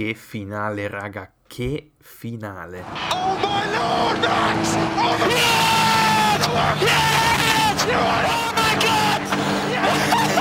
che finale, raga, che finale. Oh my lord, Max! Oh my yes! Yes! Oh my god! Yes!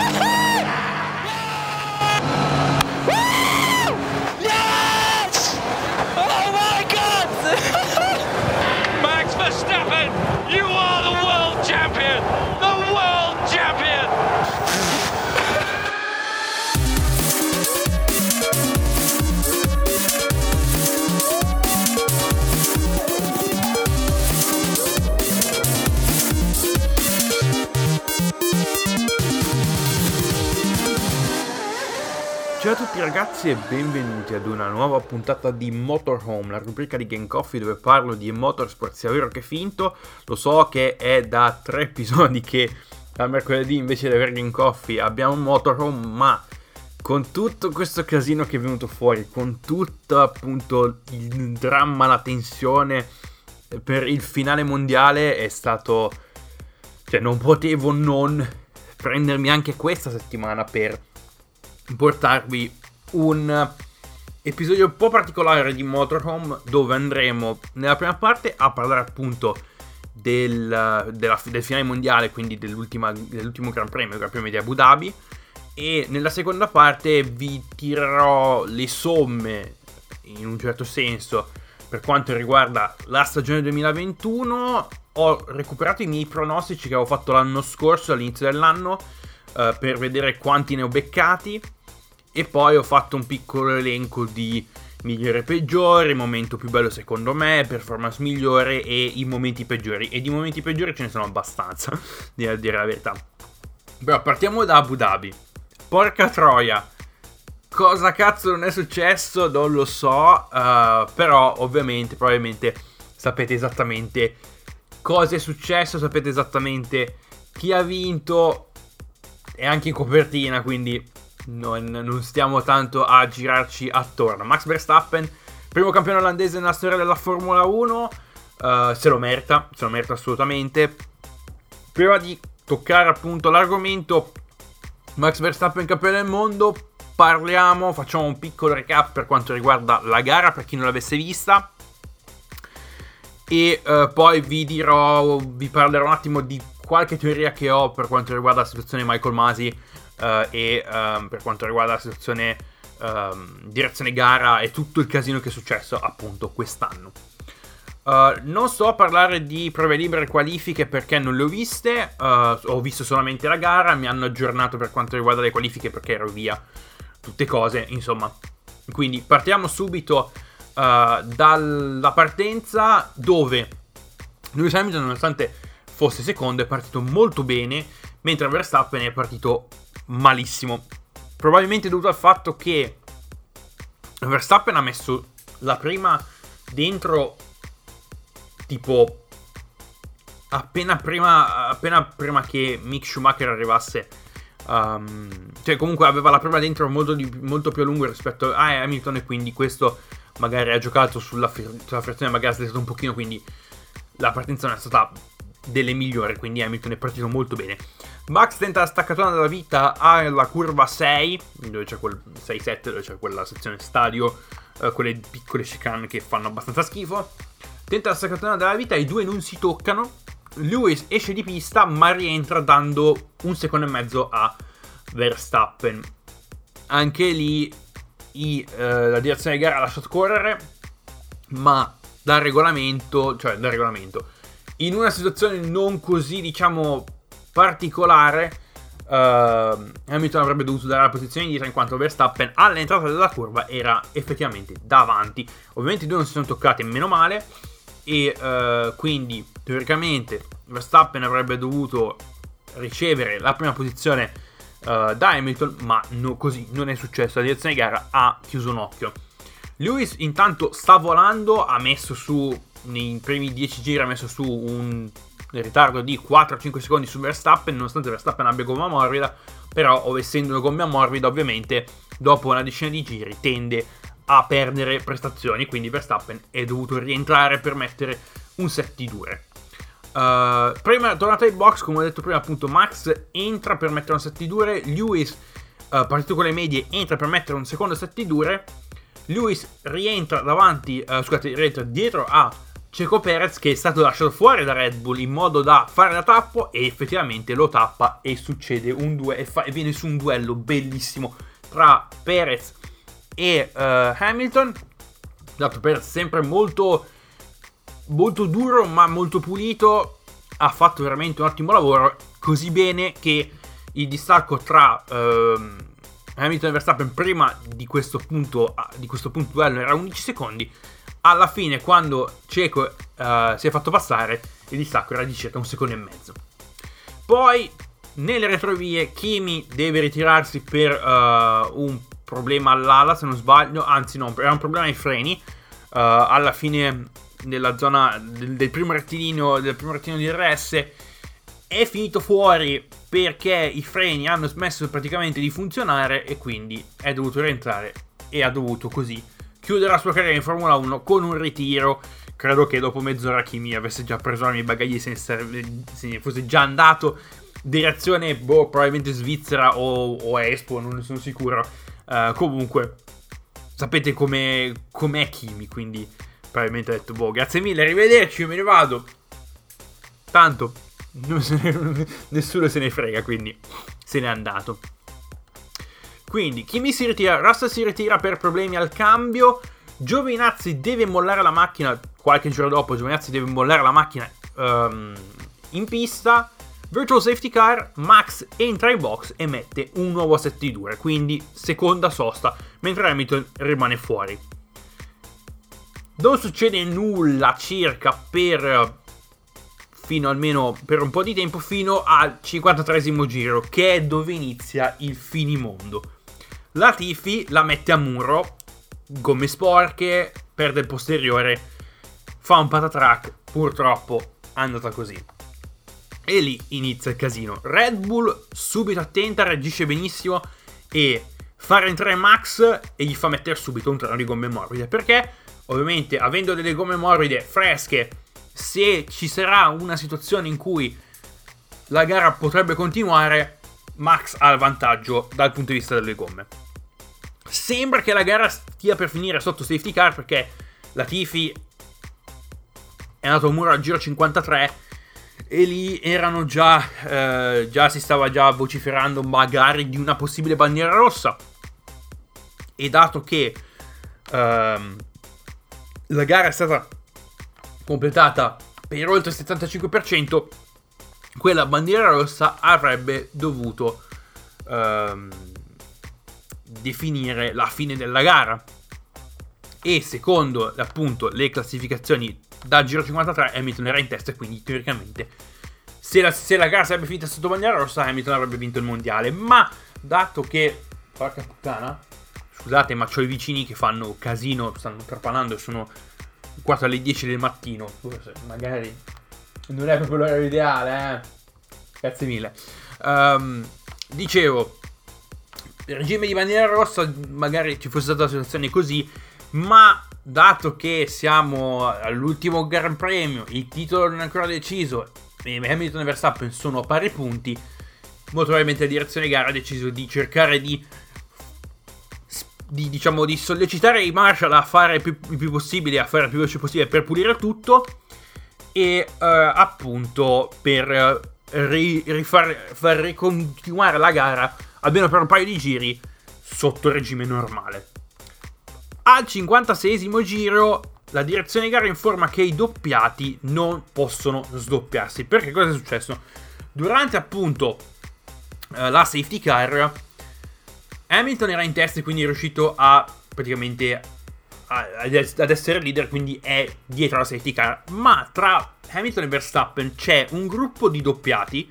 A tutti ragazzi e benvenuti ad una nuova puntata di Motorhome, la rubrica di Game Coffee dove parlo di motorsport sia vero che finto. Lo so che è da tre episodi che al mercoledì invece di avere Game Coffee abbiamo Motorhome, ma con tutto questo casino che è venuto fuori, con tutto appunto il dramma, la tensione per il finale mondiale è stato... Cioè non potevo non prendermi anche questa settimana per portarvi un episodio un po' particolare di Motorhome dove andremo nella prima parte a parlare appunto del, della- del finale mondiale, quindi dell'ultimo Gran Premio, Gran Premio di Abu Dhabi. E nella seconda parte vi tirerò le somme, in un certo senso, per quanto riguarda la stagione 2021. Ho recuperato i miei pronostici che avevo fatto l'anno scorso, all'inizio dell'anno, eh, per vedere quanti ne ho beccati. E poi ho fatto un piccolo elenco di migliore e peggiore, momento più bello secondo me, performance migliore e i momenti peggiori. E di momenti peggiori ce ne sono abbastanza, a dire la verità. Però partiamo da Abu Dhabi. Porca troia. Cosa cazzo non è successo? Non lo so. eh, però ovviamente, probabilmente sapete esattamente cosa è successo, sapete esattamente chi ha vinto. E anche in copertina, quindi non, non stiamo tanto a girarci attorno. Max Verstappen, primo campione olandese nella storia della Formula 1, eh, se lo merita, se lo merita assolutamente. Prima di toccare appunto l'argomento Max Verstappen campione del mondo, parliamo, facciamo un piccolo recap per quanto riguarda la gara per chi non l'avesse vista. E eh, poi vi dirò, vi parlerò un attimo di qualche teoria che ho per quanto riguarda la situazione Michael Masi eh, e ehm, per quanto riguarda la situazione ehm, direzione gara e tutto il casino che è successo appunto quest'anno. Uh, non sto a parlare di prove libere e qualifiche perché non le ho viste, uh, ho visto solamente la gara, mi hanno aggiornato per quanto riguarda le qualifiche perché ero via, tutte cose, insomma. Quindi partiamo subito uh, dalla partenza dove Lewis Hamilton nonostante fosse secondo è partito molto bene, mentre Verstappen è partito malissimo. Probabilmente dovuto al fatto che Verstappen ha messo la prima dentro tipo appena prima, appena prima che Mick Schumacher arrivasse. um, cioè, comunque aveva la prima dentro molto, di- molto più a lungo rispetto a Hamilton. E quindi questo magari ha giocato sulla, sulla frizione, magari ha slitato un pochino. Quindi la partenza non è stata delle migliori. Quindi Hamilton è partito molto bene. Max tenta la staccatona della vita alla curva 6, dove c'è quel 6-7, dove c'è quella sezione stadio, eh, quelle piccole chicane che fanno abbastanza schifo. Tenta la staccatona della vita, i due non si toccano. Lewis esce di pista, ma rientra dando un secondo e mezzo a Verstappen. Anche lì i, eh, la direzione di gara ha lasciato correre, ma dal regolamento, cioè dal regolamento, in una situazione non così, diciamo, particolare, eh, Hamilton avrebbe dovuto dare la posizione indietro in quanto Verstappen all'entrata della curva era effettivamente davanti. Ovviamente i due non si sono toccati, meno male, e eh, quindi teoricamente Verstappen avrebbe dovuto ricevere la prima posizione eh, da Hamilton, ma no- così non è successo. La direzione di gara ha chiuso un occhio. Lewis intanto sta volando, ha messo su nei primi 10 giri ha messo su un ritardo di 4-5 secondi su Verstappen, nonostante Verstappen abbia gomma morbida, però essendo una gomma morbida ovviamente dopo una decina di giri tende a perdere prestazioni, quindi Verstappen è dovuto rientrare per mettere un set di dure. Uh, prima tornata ai box, come ho detto prima, appunto, Max entra per mettere un set di dure. Lewis, uh, partito con le medie, entra per mettere un secondo set di dure. Lewis rientra davanti, uh, scusate, rientra dietro a Ceco Perez che è stato lasciato fuori da Red Bull in modo da fare la tappo e effettivamente lo tappa e succede un due e, fa- e viene su un duello bellissimo tra Perez e Hamilton. Dato Perez sempre molto molto duro ma molto pulito, ha fatto veramente un ottimo lavoro, così bene che il distacco tra uh, Hamilton e Verstappen prima di questo punto di questo punto duello era 11 secondi. Alla fine quando Ceco uh, si è fatto passare il distacco era di circa un secondo e mezzo. Poi nelle retrovie Kimi deve ritirarsi per uh, un problema all'ala se non sbaglio anzi no era un problema ai freni. Uh, alla fine nella zona del, del, primo rettilineo del primo rettilineo di RS è finito fuori perché i freni hanno smesso praticamente di funzionare e quindi è dovuto rientrare e ha dovuto così chiudere la sua carriera in Formula 1 con un ritiro. Credo che dopo mezz'ora Kimi avesse già preso i miei bagagli se ne fosse già andato direzione boh, probabilmente Svizzera o, o Expo, non ne sono sicuro. Uh, comunque, sapete com'è, com'è Kimi, quindi probabilmente ha detto, boh, grazie mille, arrivederci, io me ne vado. Tanto, se ne, nessuno se ne frega, quindi se n'è andato. Quindi Kimi si ritira, Russell si ritira per problemi al cambio, Giovinazzi deve mollare la macchina, qualche giorno dopo Giovinazzi deve mollare la macchina um, in pista, Virtual Safety Car, Max entra in box e mette un nuovo set di dure, quindi seconda sosta, mentre Hamilton rimane fuori. Non succede nulla circa per fino almeno per un po' di tempo fino al 53 giro che è dove inizia il finimondo la Tifi la mette a muro, gomme sporche, perde il posteriore, fa un patatrack, purtroppo è andata così. E lì inizia il casino. Red Bull subito attenta, reagisce benissimo e fa rientrare Max e gli fa mettere subito un treno di gomme morbide. Perché ovviamente avendo delle gomme morbide fresche, se ci sarà una situazione in cui la gara potrebbe continuare, Max ha il vantaggio dal punto di vista delle gomme. Sembra che la gara stia per finire sotto safety car perché la Tifi è andato a muro al giro 53 e lì erano già, eh, già si stava già vociferando magari di una possibile bandiera rossa. E dato che ehm, la gara è stata completata per oltre il 75%, quella bandiera rossa avrebbe dovuto ehm, definire la fine della gara. E secondo appunto le classificazioni dal giro 53 Hamilton era in testa e quindi teoricamente se la, se la gara sarebbe finita sotto bandiera rossa Hamilton avrebbe vinto il mondiale. Ma dato che... Porca puttana. Scusate ma ho i vicini che fanno casino, stanno trapalando e sono quasi alle 10 del mattino. Magari non è proprio l'orario ideale, eh. Grazie mille. Um, dicevo, regime di bandiera rossa magari ci fosse stata una situazione così, ma dato che siamo all'ultimo Gran Premio, il titolo non è ancora deciso e Hamilton e Verstappen sono a pari punti, molto probabilmente la direzione gara ha deciso di cercare di, di, diciamo, di sollecitare i Marshall a fare il più, il più possibile, a fare il più veloce possibile per pulire tutto e uh, appunto per ri, rifar, far ricontinuare la gara almeno per un paio di giri sotto regime normale. Al 56 giro la direzione gara informa che i doppiati non possono sdoppiarsi. Perché cosa è successo? Durante appunto eh, la safety car, Hamilton era in testa e quindi è riuscito a praticamente ad essere leader, quindi è dietro la safety car. Ma tra Hamilton e Verstappen c'è un gruppo di doppiati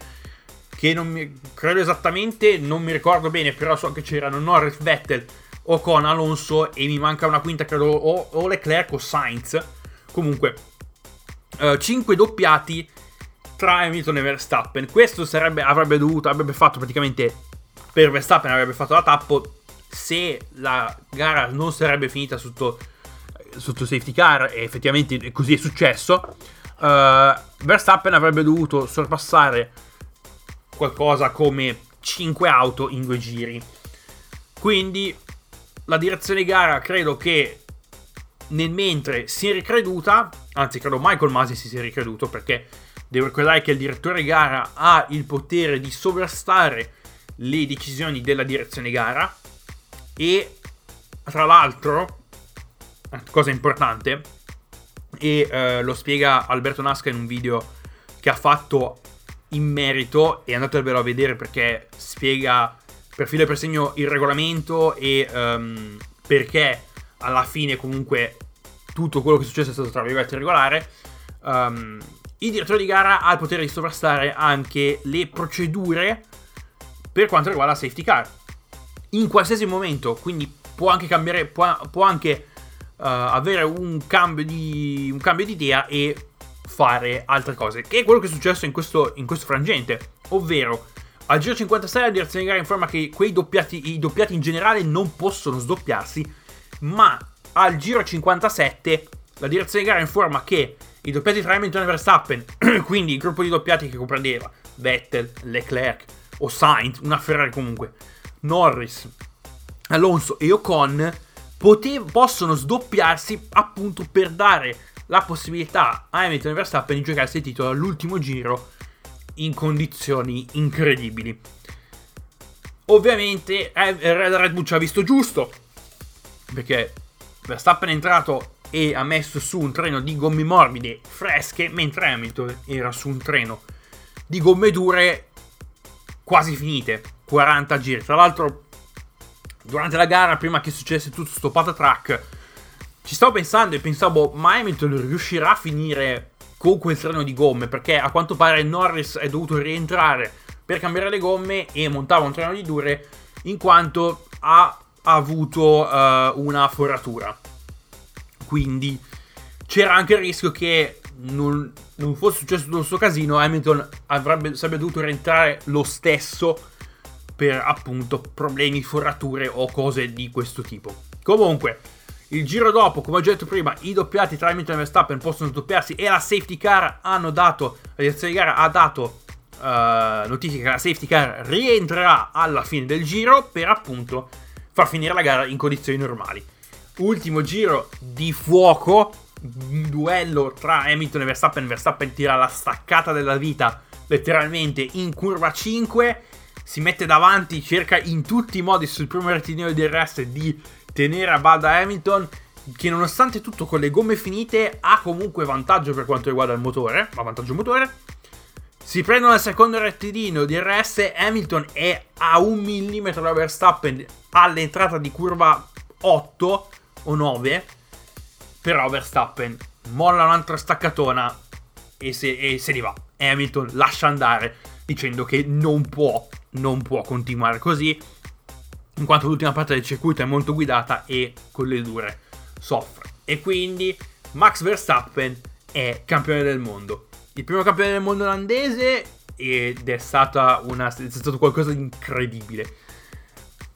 che non mi credo esattamente, non mi ricordo bene, però so che c'erano Norris, Vettel, Ocon, Alonso e mi manca una quinta, credo o, o Leclerc o Sainz. Comunque, uh, eh, 5 doppiati tra Hamilton e Verstappen. Questo sarebbe, avrebbe dovuto, avrebbe fatto praticamente per Verstappen, avrebbe fatto la tappo se la gara non sarebbe finita sotto, sotto safety car e effettivamente così è successo. Uh, Verstappen avrebbe dovuto sorpassare qualcosa come 5 auto in due giri. Quindi la direzione gara credo che nel mentre si è ricreduta, anzi credo Michael Masi si sia ricreduto perché devo ricordare che il direttore gara ha il potere di sovrastare le decisioni della direzione gara e tra l'altro, cosa importante, e eh, lo spiega Alberto Nasca in un video che ha fatto in merito e andatevelo a vedere perché spiega per filo e per segno il regolamento e um, perché alla fine comunque tutto quello che è successo è stato tra virgolette regolare. Um, il direttore di gara ha il potere di sovrastare anche le procedure per quanto riguarda la safety car. In qualsiasi momento, quindi può anche cambiare, può, può anche uh, avere un cambio, di, un cambio di idea e fare altre cose. Che è quello che è successo in questo, in questo frangente. Ovvero, al giro 56 la direzione di gara informa che quei doppiati, i doppiati in generale non possono sdoppiarsi, ma al giro 57 la direzione di gara informa che i doppiati tra Hamilton e Verstappen, quindi il gruppo di doppiati che comprendeva Vettel, Leclerc o Sainz, una Ferrari comunque, Norris, Alonso e Ocon, pote- possono sdoppiarsi appunto per dare la possibilità a Hamilton e Verstappen di giocarsi il titolo all'ultimo giro in condizioni incredibili. Ovviamente eh, Red Bull ci ha visto giusto, perché Verstappen è entrato e ha messo su un treno di gomme morbide fresche, mentre Hamilton era su un treno di gomme dure quasi finite, 40 giri. Tra l'altro, durante la gara, prima che successe tutto sto patatrack, ci stavo pensando e pensavo, ma Hamilton riuscirà a finire con quel treno di gomme? Perché a quanto pare Norris è dovuto rientrare per cambiare le gomme e montare un treno di dure in quanto ha avuto uh, una foratura. Quindi c'era anche il rischio che non, non fosse successo tutto questo casino, Hamilton avrebbe, sarebbe dovuto rientrare lo stesso per appunto problemi, forature o cose di questo tipo. Comunque, il giro dopo, come ho detto prima, i doppiati tra Hamilton e Verstappen possono doppiarsi e la safety car hanno dato, la direzione di gara ha dato uh, notifica che la safety car rientrerà alla fine del giro per appunto far finire la gara in condizioni normali. Ultimo giro di fuoco, duello tra Hamilton e Verstappen. Verstappen tira la staccata della vita letteralmente in curva 5. Si mette davanti, cerca in tutti i modi sul primo rettilineo di DRS di tenere a bada Hamilton. Che nonostante tutto con le gomme finite ha comunque vantaggio per quanto riguarda il motore. Ha vantaggio motore. Si prendono il secondo rettilineo di RS. Hamilton è a un millimetro da Verstappen all'entrata di curva 8 o 9. Però Verstappen molla un'altra staccatona e se, e se ne va. Hamilton lascia andare dicendo che non può, non può continuare così. In quanto l'ultima parte del circuito è molto guidata e con le dure soffre. E quindi Max Verstappen è campione del mondo. Il primo campione del mondo olandese ed è, stata una, è stato qualcosa di incredibile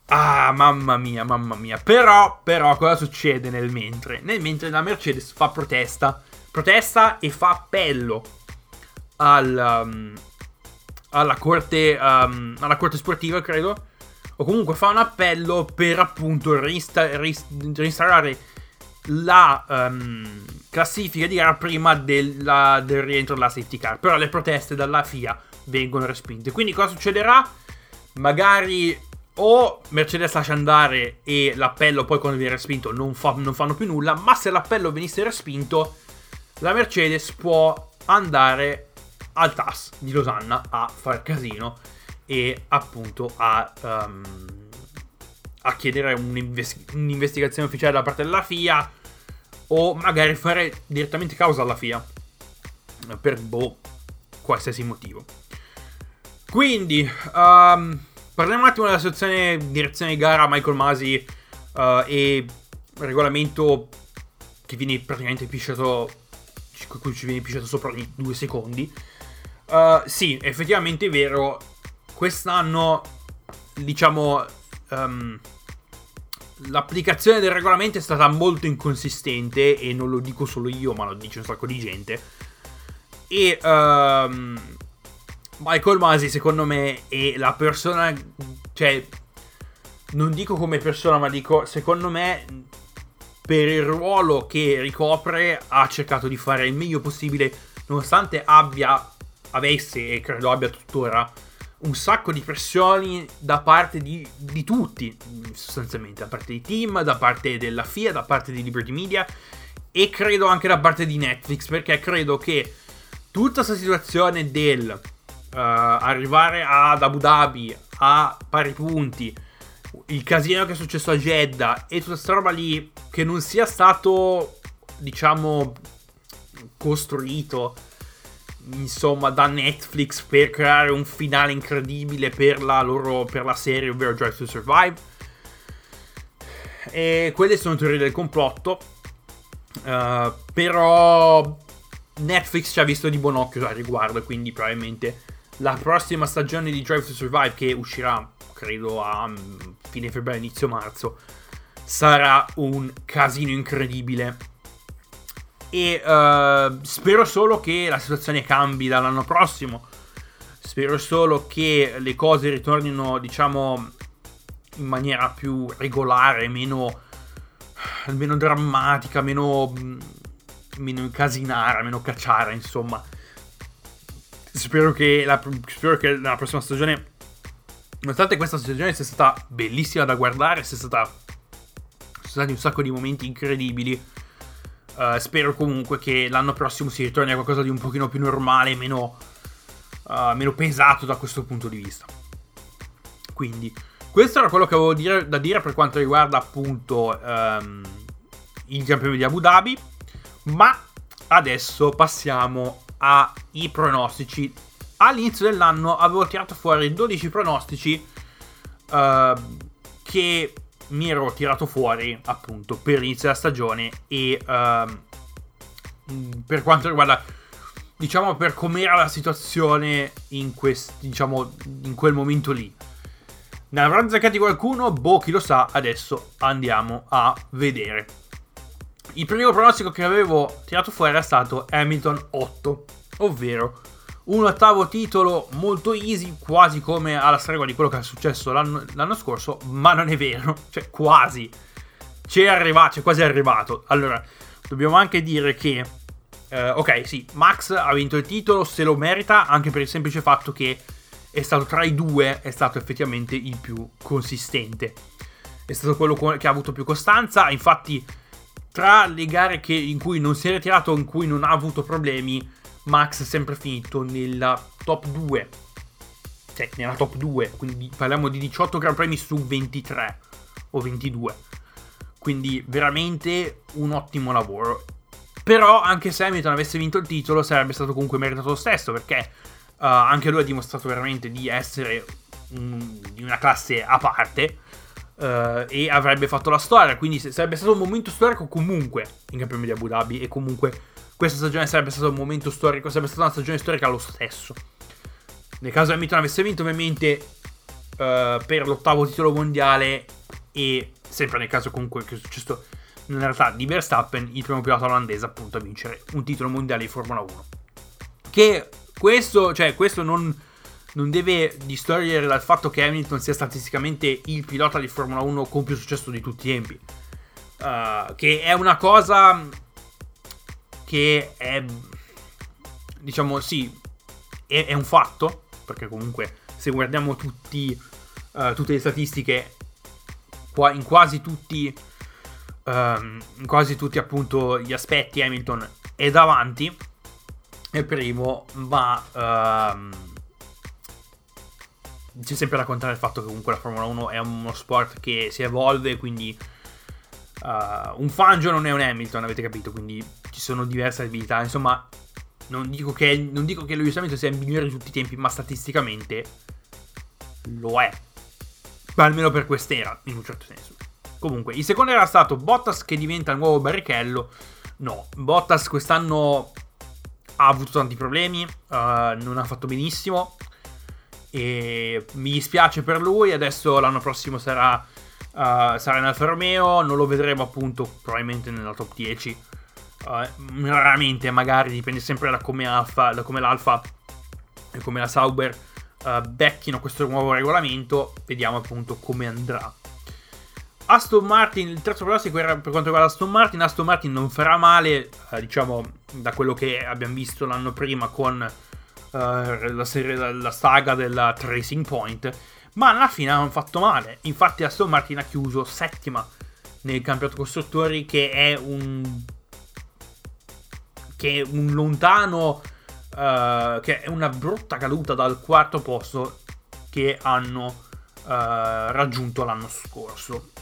Ah, mamma mia, mamma mia. Però, però, cosa succede nel mentre? Nel mentre la Mercedes fa protesta. Protesta e fa appello al, um, alla, corte, um, alla corte sportiva, credo. O comunque fa un appello per appunto reinsta- reinstaurare la um, classifica di gara prima della, del rientro della safety car. Però le proteste dalla FIA vengono respinte. Quindi cosa succederà? Magari o Mercedes lascia andare e l'appello poi quando viene respinto non, fa, non, fanno più nulla, ma se l'appello venisse respinto, la Mercedes può andare al TAS di Losanna a far casino e appunto a, um, a chiedere un'invest- un'investigazione ufficiale da parte della FIA o magari fare direttamente causa alla FIA per boh, qualsiasi motivo. Quindi, um, Parliamo un attimo della situazione direzione di gara Michael Masi uh, e regolamento che viene praticamente pisciato cui ci viene pisciato sopra ogni due secondi. Uh, sì, effettivamente è vero. Quest'anno, diciamo, um, l'applicazione del regolamento è stata molto inconsistente e non lo dico solo io, ma lo dice un sacco di gente. E um, Michael Masi, secondo me, è la persona. Cioè. non dico come persona, ma dico secondo me per il ruolo che ricopre ha cercato di fare il meglio possibile nonostante abbia avesse e credo abbia tuttora un sacco di pressioni da parte di, di, tutti, sostanzialmente, da parte dei team, da parte della FIA, da parte di Liberty Media e credo anche da parte di Netflix, perché credo che tutta questa situazione del uh, arrivare ad Abu Dhabi a pari punti, il casino che è successo a Jeddah e tutta questa roba lì che non sia stato, diciamo, costruito insomma da Netflix per creare un finale incredibile per la loro per la serie ovvero Drive to Survive. E quelle sono teorie del complotto. Uh, però Netflix ci ha visto di buon occhio al riguardo quindi probabilmente la prossima stagione di Drive to Survive che uscirà credo a mm, fine febbraio inizio marzo sarà un casino incredibile e uh, spero solo che la situazione cambi dall'anno prossimo. Spero solo che le cose ritornino, diciamo, in maniera più regolare, meno, meno drammatica, meno, meno incasinara, meno cacciara, insomma. Spero che, la, spero che la prossima stagione, nonostante questa stagione sia stata bellissima da guardare, sia stata, sono stati un sacco di momenti incredibili Uh, spero comunque che l'anno prossimo si ritorni a qualcosa di un pochino più normale, meno, uh, meno pesato da questo punto di vista. Quindi, questo era quello che avevo dire, da dire per quanto riguarda appunto um, il campione di Abu Dhabi. Ma adesso passiamo ai pronostici. All'inizio dell'anno avevo tirato fuori 12 pronostici uh, che mi ero tirato fuori appunto per l'inizio della stagione e uh, per quanto riguarda diciamo per com'era la situazione in, quest, diciamo, in quel momento lì. Ne avranno zaccati qualcuno? Boh, chi lo sa, adesso andiamo a vedere. Il primo pronostico che avevo tirato fuori era stato Hamilton 8, ovvero un ottavo titolo molto easy, quasi come alla stregua di quello che è successo l'anno, l'anno scorso, ma non è vero, cioè quasi. C'è arrivato, c'è quasi arrivato. Allora, dobbiamo anche dire che, eh, ok, sì, Max ha vinto il titolo, se lo merita, anche per il semplice fatto che è stato tra i due, è stato effettivamente il più consistente. È stato quello che ha avuto più costanza, infatti tra le gare che, in cui non si è ritirato, in cui non ha avuto problemi, Max è sempre finito nella top 2. Cioè, nella top 2. Quindi parliamo di 18 Gran Premi su 23 o 22. Quindi veramente un ottimo lavoro. Però anche se Hamilton avesse vinto il titolo sarebbe stato comunque meritato lo stesso perché uh, anche lui ha dimostrato veramente di essere un, di una classe a parte uh, e avrebbe fatto la storia. Quindi sarebbe stato un momento storico comunque in Premio di Abu Dhabi e comunque questa stagione sarebbe stato un momento storico, sarebbe stata una stagione storica lo stesso. Nel caso Hamilton avesse vinto, ovviamente, uh, per l'ottavo titolo mondiale e sempre nel caso comunque che è successo in realtà di Verstappen, il primo pilota olandese appunto a vincere un titolo mondiale di Formula 1. Che questo, cioè, questo non, non deve distogliere dal fatto che Hamilton sia statisticamente il pilota di Formula 1 con più successo di tutti i tempi. Uh, che è una cosa che è, diciamo, sì, è, è un fatto, perché comunque se guardiamo tutti, uh, tutte le statistiche, qua, in quasi tutti, um, in quasi tutti appunto gli aspetti Hamilton è davanti, è primo, ma... Um, c'è sempre da contare il fatto che comunque la Formula 1 è uno sport che si evolve, quindi uh, un Fangio non è un Hamilton, avete capito, quindi ci sono diverse abilità. Insomma, non dico che, non dico che Lewis Hamilton sia il migliore di tutti i tempi, ma statisticamente lo è. Almeno per quest'era, in un certo senso. Comunque, il secondo era stato Bottas che diventa il nuovo Barrichello. No, Bottas quest'anno ha avuto tanti problemi, uh, non ha fatto benissimo. E mi dispiace per lui. Adesso l'anno prossimo sarà, uh, sarà in Alfa Romeo. Non lo vedremo appunto probabilmente nella top 10 Uh, raramente, magari dipende sempre da come, Alpha, da come l'Alfa e come la Sauber uh, becchino questo nuovo regolamento. Vediamo appunto come andrà. Aston Martin, il terzo pronostico era per quanto riguarda Aston Martin. Aston Martin non farà male, eh, diciamo, da quello che abbiamo visto l'anno prima con eh, la, serie, la, saga della Tracing Point. Ma alla fine hanno fatto male. Infatti, Aston Martin ha chiuso settima nel campionato costruttori, che è un. che è un lontano. Uh, che è una brutta caduta dal quarto posto che hanno uh, raggiunto l'anno scorso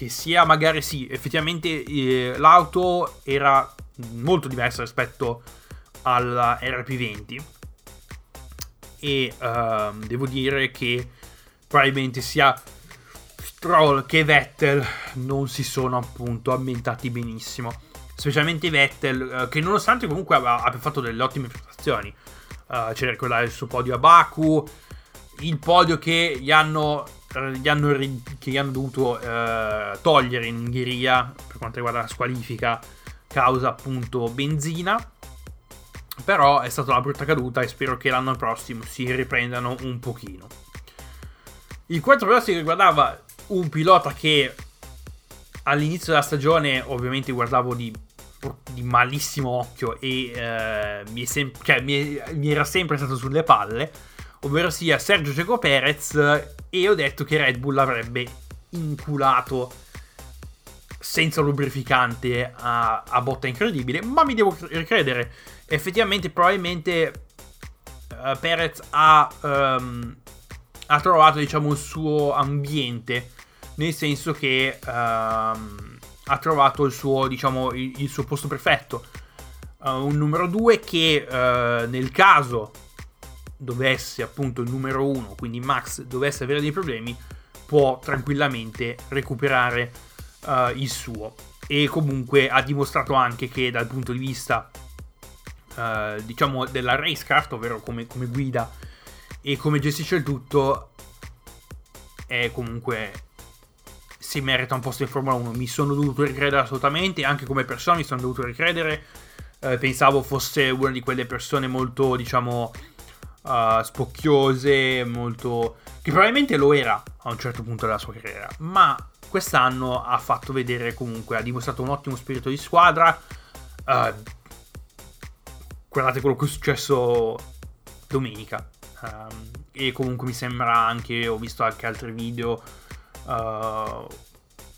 che sia magari sì, effettivamente eh, l'auto era molto diversa rispetto alla RP20 e uh, devo dire che probabilmente sia Stroll che Vettel non si sono appunto ambientati benissimo. Specialmente Vettel uh, che nonostante comunque abbia fatto delle ottime prestazioni. Uh, c'è da ricordare il suo podio a Baku il podio che gli hanno gli hanno, che gli hanno dovuto eh, togliere in Ungheria per quanto riguarda la squalifica causa appunto benzina però è stata una brutta caduta e spero che l'anno prossimo si riprendano un pochino il quarto prossimo riguardava un pilota che all'inizio della stagione ovviamente guardavo di, di malissimo occhio e eh, mi, sem- cioè, mi, mi era sempre stato sulle palle ovvero sia Sergio Ceco Perez e ho detto che Red Bull avrebbe inculato senza lubrificante a, a botta incredibile, ma mi devo ricredere. Effettivamente, probabilmente uh, Perez ha, um, ha, trovato, diciamo, il suo ambiente, nel senso che um, ha trovato il suo, diciamo, il, il suo posto perfetto. Uh, un numero 2 che uh, nel caso dovesse appunto il numero 1, quindi Max dovesse avere dei problemi, può tranquillamente recuperare uh, il suo. E comunque ha dimostrato anche che dal punto di vista uh, diciamo della racecraft, ovvero come, come guida e come gestisce il tutto, è comunque si merita un posto in Formula 1. Mi sono dovuto ricredere assolutamente, anche come persona mi sono dovuto ricredere. Eh, pensavo fosse una di quelle persone molto, diciamo, uh, spocchiose, molto... che probabilmente lo era a un certo punto della sua carriera, ma quest'anno ha fatto vedere comunque, ha dimostrato un ottimo spirito di squadra. Uh, guardate quello che è successo domenica. Um, e comunque mi sembra anche, ho visto anche altri video, uh,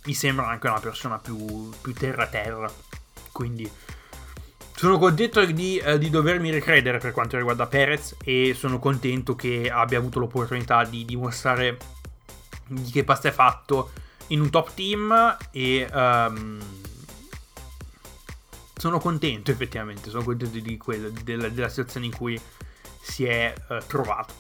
mi sembra anche una persona più, più terra-terra. Quindi sono contento di, eh, di, dovermi ricredere per quanto riguarda Perez e sono contento che abbia avuto l'opportunità di dimostrare di che pasta è fatto in un top team e um, sono contento effettivamente, sono contento di quello, della, della situazione in cui si è uh, trovato.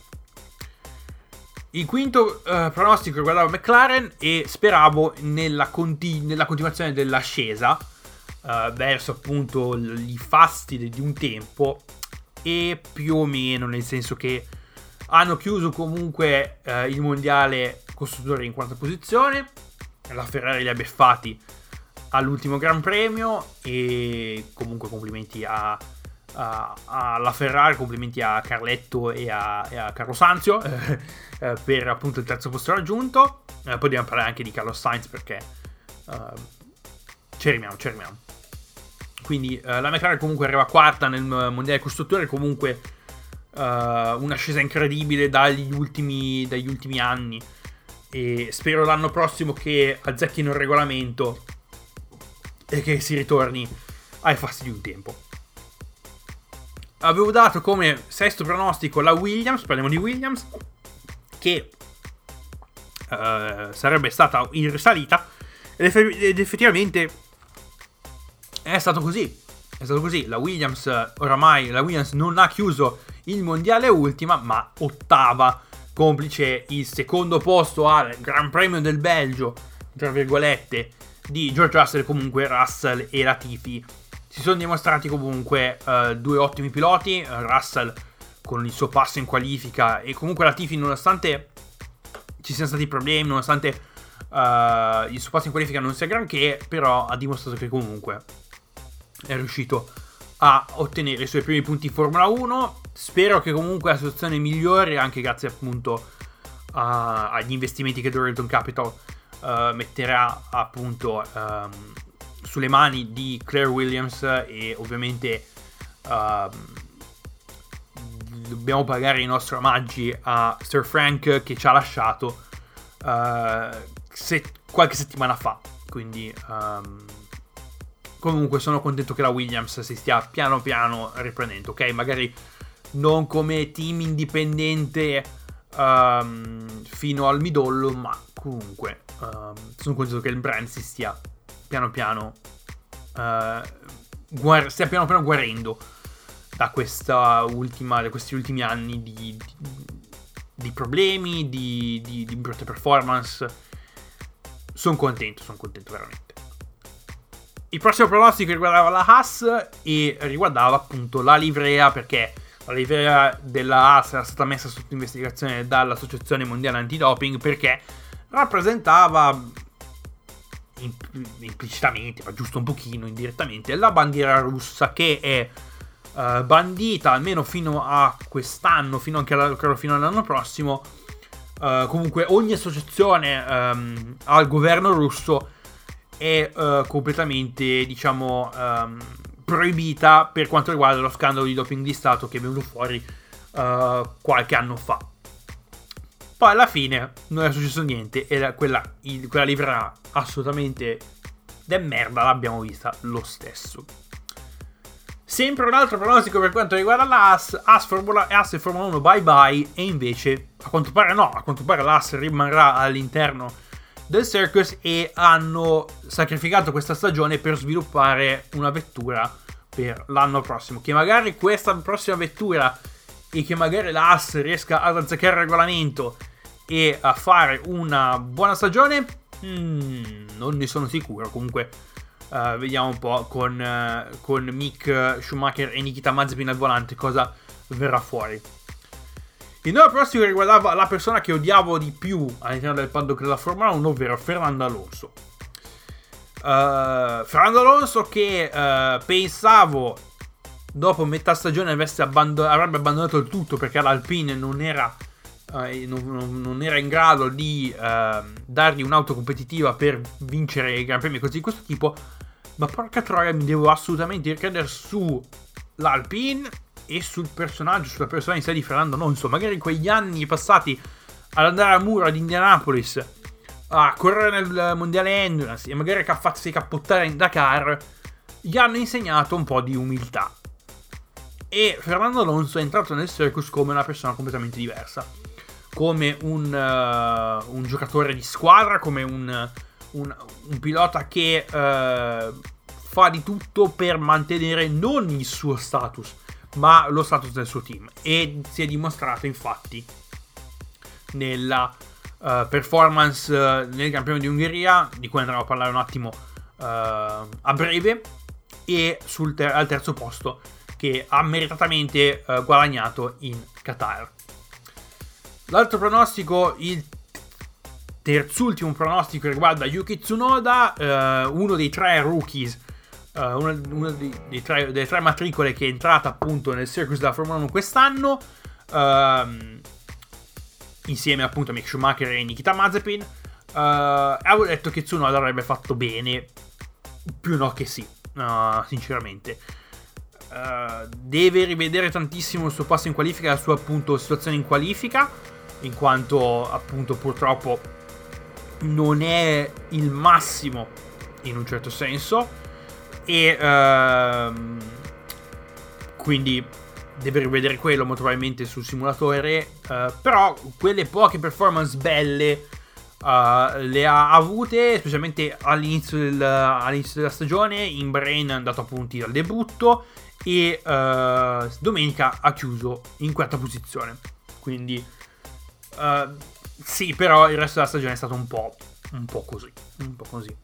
Il quinto uh, pronostico riguardava McLaren e speravo nella, conti- nella continuazione dell'ascesa uh, verso appunto i fasti di un tempo e più o meno nel senso che hanno chiuso comunque il mondiale costruttore in quarta posizione la Ferrari li ha beffati all'ultimo Gran Premio e comunque complimenti a, a, alla Ferrari, complimenti a Carletto e a, e a Carlo Sanzio eh, per appunto il terzo posto raggiunto. Eh, poi dobbiamo parlare anche di Carlo Sainz perché uh, ci arriviamo, ci arriviamo. Quindi uh, la McLaren comunque arriva quarta nel mondiale costruttore, comunque uh, un'ascesa incredibile dagli ultimi, dagli ultimi anni. E spero l'anno prossimo che azzecchino il regolamento e che si ritorni ai fasti di un tempo. Avevo dato come sesto pronostico la Williams, parliamo di Williams, che uh, sarebbe stata in risalita ed effettivamente è stato così. È stato così. La Williams, oramai, la Williams non ha chiuso il mondiale ultima, ma ottava, complice il secondo posto al Gran Premio del Belgio, tra virgolette, di George Russell. Comunque, Russell e Latifi si sono dimostrati comunque uh, due ottimi piloti. Russell con il suo passo in qualifica e comunque Latifi, nonostante ci siano stati problemi, nonostante uh, il suo passo in qualifica non sia granché, però ha dimostrato che comunque è riuscito a ottenere i suoi primi punti in Formula 1. Spero che comunque la situazione migliori anche grazie appunto a, agli investimenti che Dorilton Capital uh, metterà appunto um, sulle mani di Claire Williams e ovviamente uh, dobbiamo pagare i nostri omaggi a Sir Frank che ci ha lasciato uh, se- qualche settimana fa. Quindi um, comunque sono contento che la Williams si stia piano piano riprendendo, ok? Magari non come team indipendente um, fino al midollo, ma comunque um, sono contento che il brand si stia piano piano uh, guar- stia piano piano guarendo da ultima da questi ultimi anni di, di, di problemi di, di, di brutte performance. Sono contento sono contento veramente. Il prossimo pronostico riguardava la Haas e riguardava appunto la livrea perché la livrea della Haas era stata messa sotto investigazione dall'Associazione Mondiale Antidoping perché rappresentava implicitamente, ma giusto un pochino indirettamente, la bandiera russa che è uh, bandita almeno fino a quest'anno, fino anche alla, fino all'anno prossimo. Uh, comunque ogni associazione um, al governo russo è uh, completamente, diciamo, um, proibita per quanto riguarda lo scandalo di doping di Stato che è venuto fuori uh, qualche anno fa. Poi alla fine non è successo niente e quella, il, quella livrea assolutamente de merda l'abbiamo vista lo stesso. Sempre un altro pronostico per quanto riguarda l'AS, AS, Formula, AS e Formula 1 bye bye e invece a quanto pare no, a quanto pare l'AS rimarrà all'interno del Circus e hanno sacrificato questa stagione per sviluppare una vettura per l'anno prossimo. Che magari questa prossima vettura e che magari la AS riesca ad azzeccare il regolamento e a fare una buona stagione, mm, non ne sono sicuro. Comunque, uh, vediamo un po' con, uh, con Mick Schumacher e Nikita Mazepin al volante cosa verrà fuori. Il nuovo prossimo riguardava la persona che odiavo di più all'interno del paddock della Formula 1, ovvero Fernando Alonso. Uh, Fernando Alonso che uh, pensavo dopo metà stagione abbandon- avrebbe abbandonato il tutto perché l'Alpine non era, uh, non, non era in grado di dargli un'auto competitiva per vincere i Gran Premi così di questo tipo. Ma porca troia, mi devo assolutamente ricredere su l'Alpine e sul personaggio, sulla persona in sé di Fernando Alonso. Magari quegli anni passati ad andare a muro ad Indianapolis a correre nel mondiale Endurance e magari a farsi cappottare in Dakar, gli hanno insegnato un po' di umiltà. E Fernando Alonso è entrato nel circus come una persona completamente diversa. Come un, uh, un giocatore di squadra, come un, un, un pilota che uh, fa di tutto per mantenere non il suo status, ma lo status del suo team. E si è dimostrato infatti nella uh, performance uh, nel Premio di Ungheria, di cui andremo a parlare un attimo uh, a breve, e ter- al terzo posto che ha meritatamente guadagnato in Qatar. L'altro pronostico, il terzultimo pronostico riguarda Yuki Tsunoda, uno dei tre rookies Uh, una, una dei, dei tre, delle tre matricole che è entrata appunto nel circus della Formula 1 quest'anno. Uh, insieme appunto a Mick Schumacher e Nikita Mazepin. Uh, avevo detto che Tsunoda avrebbe fatto bene, più no che sì, uh, sinceramente. Deve rivedere tantissimo il suo passo in qualifica e la sua appunto situazione in qualifica, in quanto appunto purtroppo non è il massimo in un certo senso. E uh, quindi deve rivedere quello molto probabilmente sul simulatore. Uh, però quelle poche performance belle uh, le ha avute, specialmente all'inizio, del, all'inizio, della stagione. In Brain è andato a punti dal debutto. E uh, domenica ha chiuso in quarta posizione. Quindi, sì, però il resto della stagione è stato un po', un po' così. Un po' così.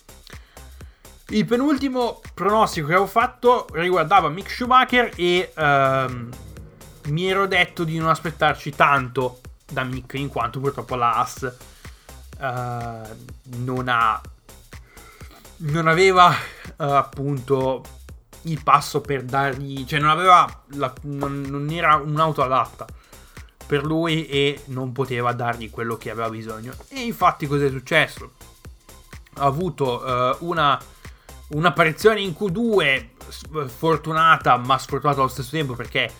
Il penultimo pronostico che avevo fatto riguardava Mick Schumacher e ehm, mi ero detto di non aspettarci tanto da Mick in quanto purtroppo l'As eh, non ha non aveva uh, appunto il passo per dargli cioè non aveva la, non, non, era un'auto adatta per lui e non poteva dargli quello che aveva bisogno. E infatti cos'è successo? Ha avuto uh, una, un'apparizione in Q2 fortunata ma sfortunata allo stesso tempo perché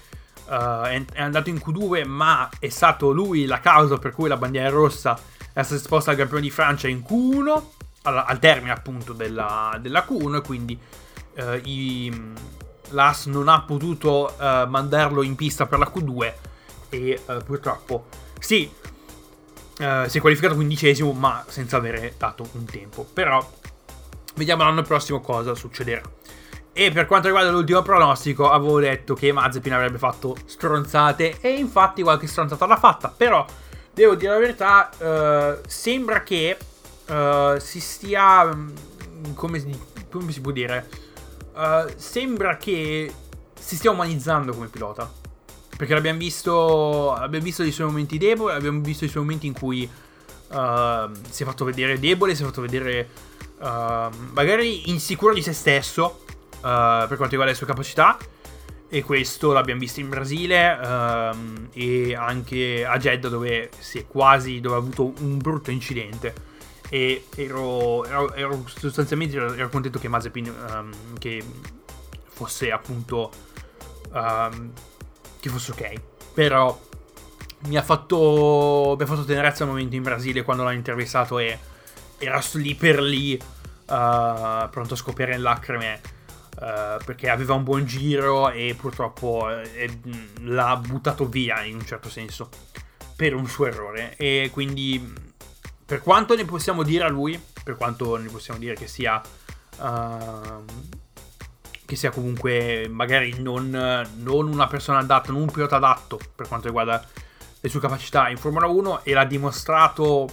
uh, è, andato in Q2 ma è stato lui la causa per cui la bandiera rossa è stata esposta al campione di Francia in Q1 al, al termine appunto della, della Q1 e quindi uh, i, l'AS non ha potuto mandarlo in pista per la Q2 e purtroppo sì Uh, si è qualificato quindicesimo, ma senza avere dato un tempo. Però vediamo l'anno prossimo cosa succederà. E per quanto riguarda l'ultimo pronostico, avevo detto che Mazepin avrebbe fatto stronzate, e infatti qualche stronzata l'ha fatta. Però devo dire la verità, uh, sembra che uh, si stia. Mm, come, come, si può dire? sembra che si stia umanizzando come pilota. Perché l'abbiamo visto, abbiamo visto i suoi momenti deboli, abbiamo visto i suoi momenti in cui uh, si è fatto vedere debole, si è fatto vedere uh, magari insicuro di se stesso uh, per quanto riguarda le sue capacità. E questo l'abbiamo visto in Brasile um, e anche a Jeddah dove si è quasi, dove ha avuto un brutto incidente. E ero, ero, ero sostanzialmente ero, contento che Mazepin um, che fosse appunto um, che fosse ok. Però mi ha fatto, mi ha fatto tenerezza al momento in Brasile quando l'ha intervistato e era lì per lì uh, pronto a scoppiare in lacrime uh, perché aveva un buon giro e purtroppo eh, l'ha buttato via in un certo senso per un suo errore. E quindi per quanto ne possiamo dire a lui per quanto ne possiamo dire che sia uh, che sia comunque magari non, non, una persona adatta, non un pilota adatto per quanto riguarda le sue capacità in Formula 1 e l'ha dimostrato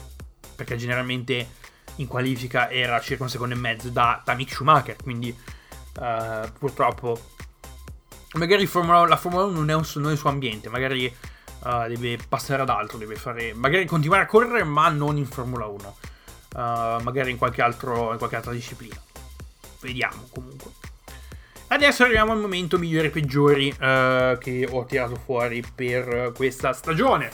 perché generalmente in qualifica era circa un secondo e mezzo da, da Mick Schumacher, quindi uh, purtroppo magari Formula, la Formula 1 non è, un, non è il suo ambiente, magari uh, deve passare ad altro, deve fare, magari continuare a correre ma non in Formula 1, uh, eh, magari in qualche, altro, in qualche altra disciplina. Vediamo comunque. Adesso arriviamo al momento migliori e peggiori uh, che ho tirato fuori per questa stagione.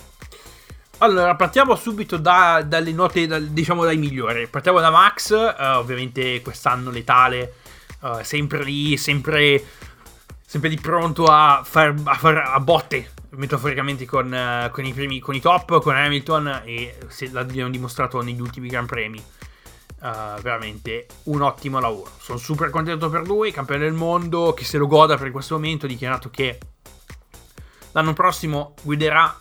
Allora, partiamo subito da, dalle note, da, diciamo dai migliori. Partiamo da Max, uh, ovviamente quest'anno letale, uh, sempre lì, sempre, sempre lì pronto a fare a, far, a botte, metaforicamente con, con, i primi, con i top, con Hamilton e se l'abbiamo dimostrato negli ultimi Gran Premi. Uh, veramente un ottimo lavoro. Sono super contento per lui, campione del mondo, che se lo goda per questo momento. Ha dichiarato che l'anno prossimo guiderà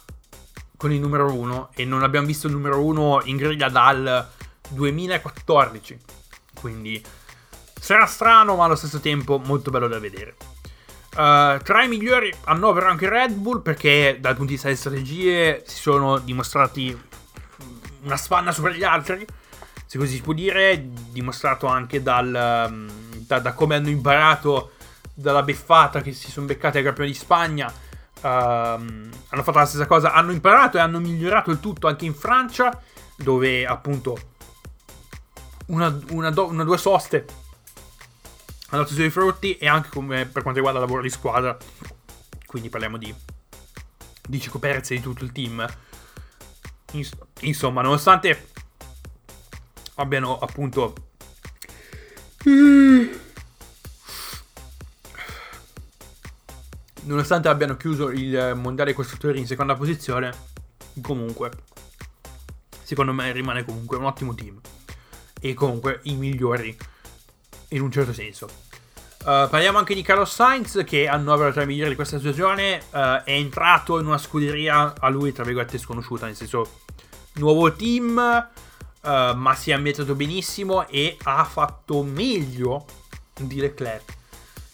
con il numero 1 e non abbiamo visto il numero 1 in griglia dal 2014. Quindi sarà strano, ma allo stesso tempo molto bello da vedere. Uh, tra i migliori annovero anche Red Bull perché dal punto di vista delle strategie si sono dimostrati una spanna sopra gli altri se così si può dire, dimostrato anche dal, mm, da, da, come hanno imparato dalla beffata che si sono beccati ai campioni di Spagna. Uh, hanno fatto la stessa cosa, hanno imparato e hanno migliorato il tutto anche in Francia, dove appunto una, una, do, una due soste hanno dato i suoi frutti e anche come per quanto riguarda il lavoro di squadra. Quindi parliamo di, di Cico e di tutto il team. Insomma, nonostante abbiano appunto nonostante abbiano chiuso il mondiale costruttori in seconda posizione comunque secondo me rimane comunque un ottimo team e comunque i migliori in un certo senso. Uh, parliamo anche di Carlos Sainz che annovera tra i migliori di questa stagione uh, è entrato in una scuderia a lui tra virgolette sconosciuta nel senso nuovo team uh, ma si è ambientato benissimo e ha fatto meglio di Leclerc,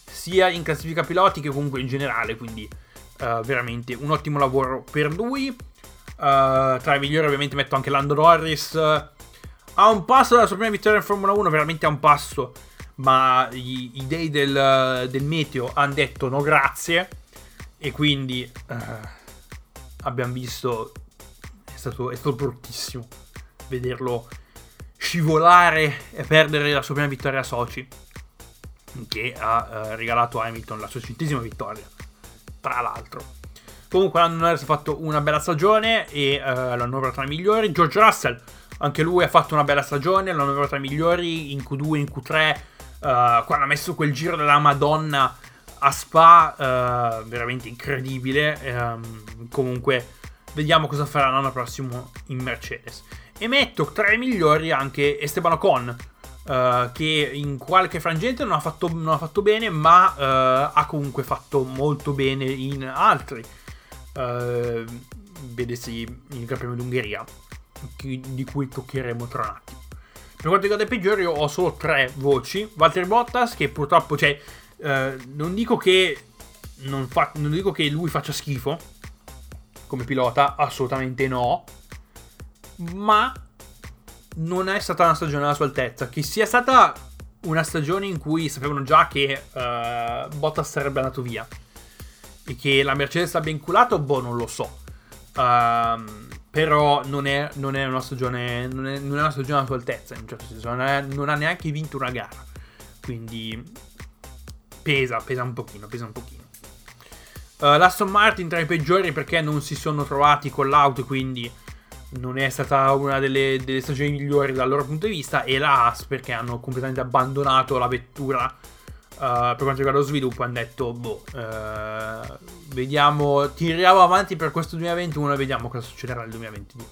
sia in classifica piloti che comunque in generale, quindi uh, veramente un ottimo lavoro per lui. Uh, tra i migliori ovviamente metto anche Lando Norris. a un passo dalla sua prima vittoria in Formula 1, veramente a un passo, ma i, i dei del, del meteo hanno detto no grazie e quindi abbiamo visto è stato, è stato bruttissimo vederlo scivolare e perdere la sua prima vittoria a Sochi, che ha eh, regalato a Hamilton la sua centesima vittoria, tra l'altro. Comunque Lando Norris ha fatto una bella stagione e uh, l'hanno tra i migliori. George Russell Anche lui ha fatto una bella stagione, l'hanno arrivato ai migliori in Q2, in Q3. Uh, quando ha messo quel giro della Madonna a Spa, uh, veramente incredibile. Um, comunque, vediamo cosa farà l'anno prossimo in Mercedes. E metto tra i migliori anche Esteban Ocon. Uh, che in qualche frangente non ha fatto, non ha fatto bene, ma uh, ha comunque fatto molto bene in altri. Uh, vedessi il Gran Premio d'Ungheria, di cui toccheremo tra un attimo. Per quanto riguarda i peggiori, ho solo tre voci. Valtteri Bottas, che purtroppo, cioè, non dico che non, fa, non dico che lui faccia schifo come pilota, assolutamente no. Ma non è stata una stagione alla sua altezza. Che sia stata una stagione in cui sapevano già che uh, Bottas sarebbe andato via. E che la Mercedes abbia inculato, boh, non lo so. Uh, però non è, non è, una stagione non è, non è, una stagione alla sua altezza in un certo senso. Non, è, non, ha neanche vinto una gara. Quindi pesa pesa un pochino pesa un pochino. Uh, l'Aston Martin tra i peggiori perché non si sono trovati con l'auto quindi non è stata una delle, delle, stagioni migliori dal loro punto di vista e la Haas perché hanno completamente abbandonato la vettura uh, per quanto riguarda lo sviluppo hanno detto boh uh, vediamo tiriamo avanti per questo 2021 e vediamo cosa succederà nel 2022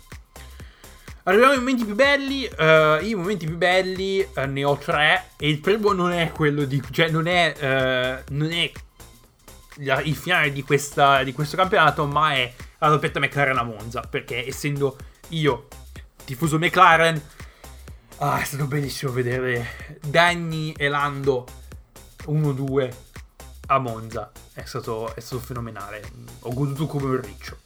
arriviamo ai momenti più belli uh, i momenti più belli ne ho tre e il primo non è quello di cioè non è non è il finale di, questa, di questo campionato ma è la doppietta McLaren a Monza, perché essendo io tifoso McLaren, ah, è stato bellissimo vedere Danny e Lando 1-2 a Monza, è stato, è stato fenomenale, ho goduto come un riccio.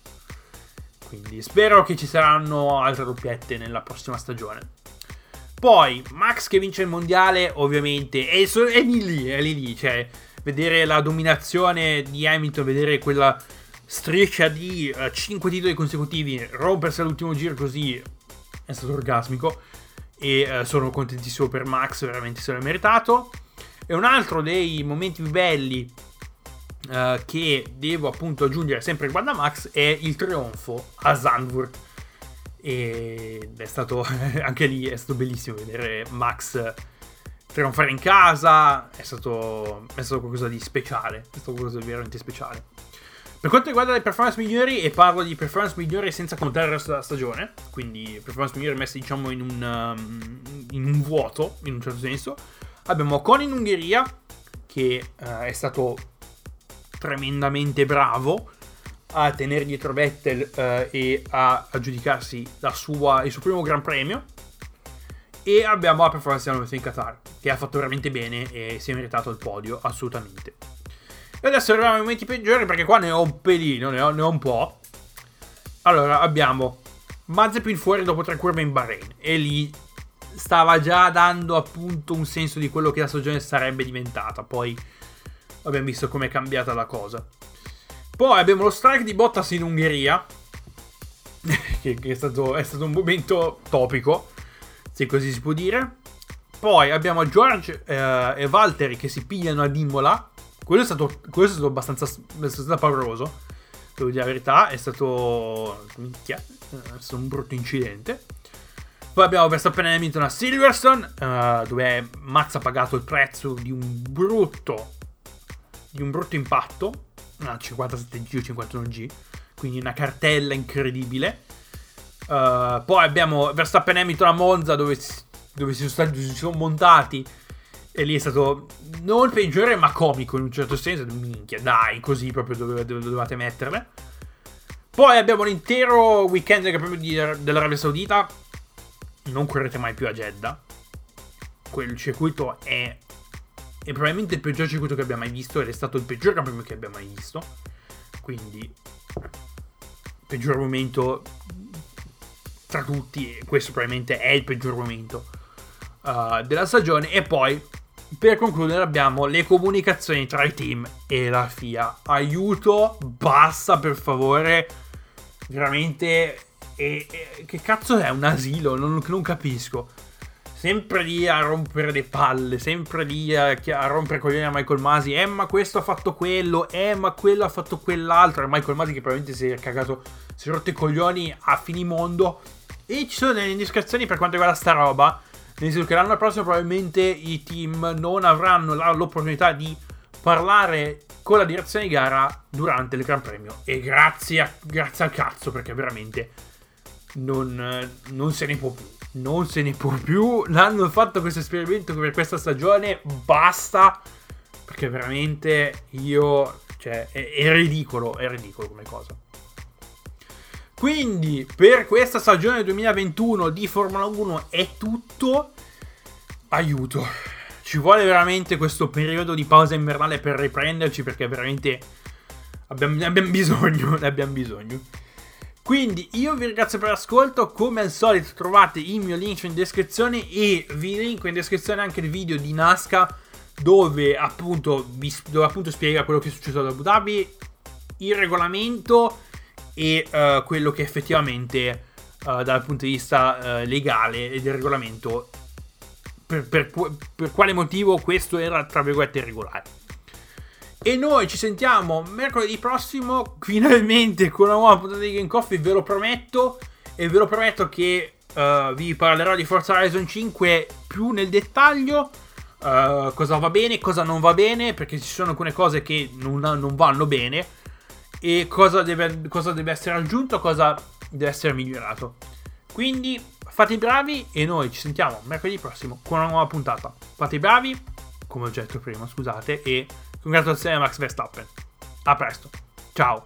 Quindi spero che ci saranno altre doppiette nella prossima stagione. Poi Max che vince il mondiale, ovviamente, è, è lì lì, è lì lì, cioè vedere la dominazione di Hamilton, vedere quella striscia di uh, eh, 5 titoli consecutivi, rompersi all'ultimo giro così è stato orgasmico e uh, sono contentissimo per Max, veramente se l'è meritato. E un altro dei momenti più belli uh, che devo appunto aggiungere sempre riguardo a Max è il trionfo a Zandvoort. E è stato anche lì è stato bellissimo vedere Max trionfare in casa, è stato, è stato qualcosa di speciale, è stato qualcosa di veramente speciale. Per quanto riguarda le performance migliori, e parlo di performance migliori senza contare il resto della stagione, quindi performance migliori messe diciamo in un, um, in un vuoto, in un certo senso, abbiamo Con in Ungheria, che uh, è stato tremendamente bravo a tenere dietro Vettel uh, e a aggiudicarsi sua, il suo primo Gran Premio. E abbiamo la performance della in Qatar, che ha fatto veramente bene e si è meritato il podio, assolutamente. E adesso arriviamo ai momenti peggiori perché qua ne ho un pelino, ne ho, ne ho un po'. Allora, abbiamo Mazepin fuori dopo tre curve in Bahrain. E lì stava già dando appunto un senso di quello che la stagione sarebbe diventata. Poi abbiamo visto com'è cambiata la cosa. Poi abbiamo lo strike di Bottas in Ungheria. che, che è, stato, è, stato, un momento topico, se così si può dire. Poi abbiamo George eh, e Valtteri che si pigliano ad Imola quello è stato, quello è stato abbastanza è stato pauroso. Devo dire la verità, è stato. Minchia, è stato un brutto incidente. Poi abbiamo Verstappen e Hamilton a Silverstone, uh, dove Max ha pagato il prezzo di un brutto. di un brutto impatto. Una 57G o 51G. Quindi una cartella incredibile. Uh, poi abbiamo Verstappen e Hamilton a Monza, dove, dove si, sono stati, si sono montati e lì è stato non il peggiore, ma comico in un certo senso. Minchia, dai, così proprio dove, dove dovevate metterle. Poi abbiamo l'intero weekend del Premio dell'Arabia Saudita. Non correte mai più a Jeddah. Quel circuito è, è probabilmente il peggior circuito che abbiamo mai visto. Ed è stato il peggior Premio che abbiamo mai visto. Quindi, peggior momento tra tutti. E questo probabilmente è il peggior momento uh, della stagione. E poi per concludere abbiamo le comunicazioni tra i team e la FIA. Aiuto, basta per favore. Veramente... E, e, che cazzo è un asilo? Non, non, capisco. Sempre lì a rompere le palle, sempre lì a, a rompere coglioni a Michael Masi. Eh, ma questo ha fatto quello, eh, ma quello ha fatto quell'altro. E Michael Masi che probabilmente si è cagato, si è rotto i coglioni a finimondo E ci sono delle indiscrezioni per quanto riguarda sta roba. Nel senso che l'anno prossimo probabilmente i team non avranno l'opportunità di parlare con la direzione di gara durante il Gran Premio. E grazie, a, grazie al cazzo, perché veramente non, non se ne può più. Non se ne può più. L'hanno fatto questo esperimento per questa stagione. Basta. Perché veramente io. Cioè, è, è ridicolo. È ridicolo come cosa. Quindi, per questa stagione 2021 di Formula 1 è tutto. Aiuto. Ci vuole veramente questo periodo di pausa invernale per riprenderci perché veramente abbiamo, ne abbiamo bisogno. Abbiamo bisogno. Quindi io vi ringrazio per l'ascolto, come al solito trovate il mio link in descrizione e vi linko in descrizione anche il video di Nasca dove appunto, vi, dove appunto spiega quello che è successo ad Abu Dhabi, il regolamento e uh, quello che effettivamente uh, dal punto di vista uh, legale e del regolamento per, per, per, quale motivo questo era tra virgolette irregolare. E noi ci sentiamo mercoledì prossimo, finalmente con una nuova puntata di Game Coffee, ve lo prometto. E ve lo prometto che vi parlerò di Forza Horizon 5 più nel dettaglio. Cosa va bene, cosa non va bene, perché ci sono alcune cose che non, non vanno bene e cosa deve, cosa deve essere aggiunto, cosa deve essere migliorato. Quindi fate i bravi e noi ci sentiamo mercoledì prossimo con una nuova puntata. Fate i bravi, come ho detto prima, scusate, e congratulazioni a Max Verstappen. A presto. Ciao.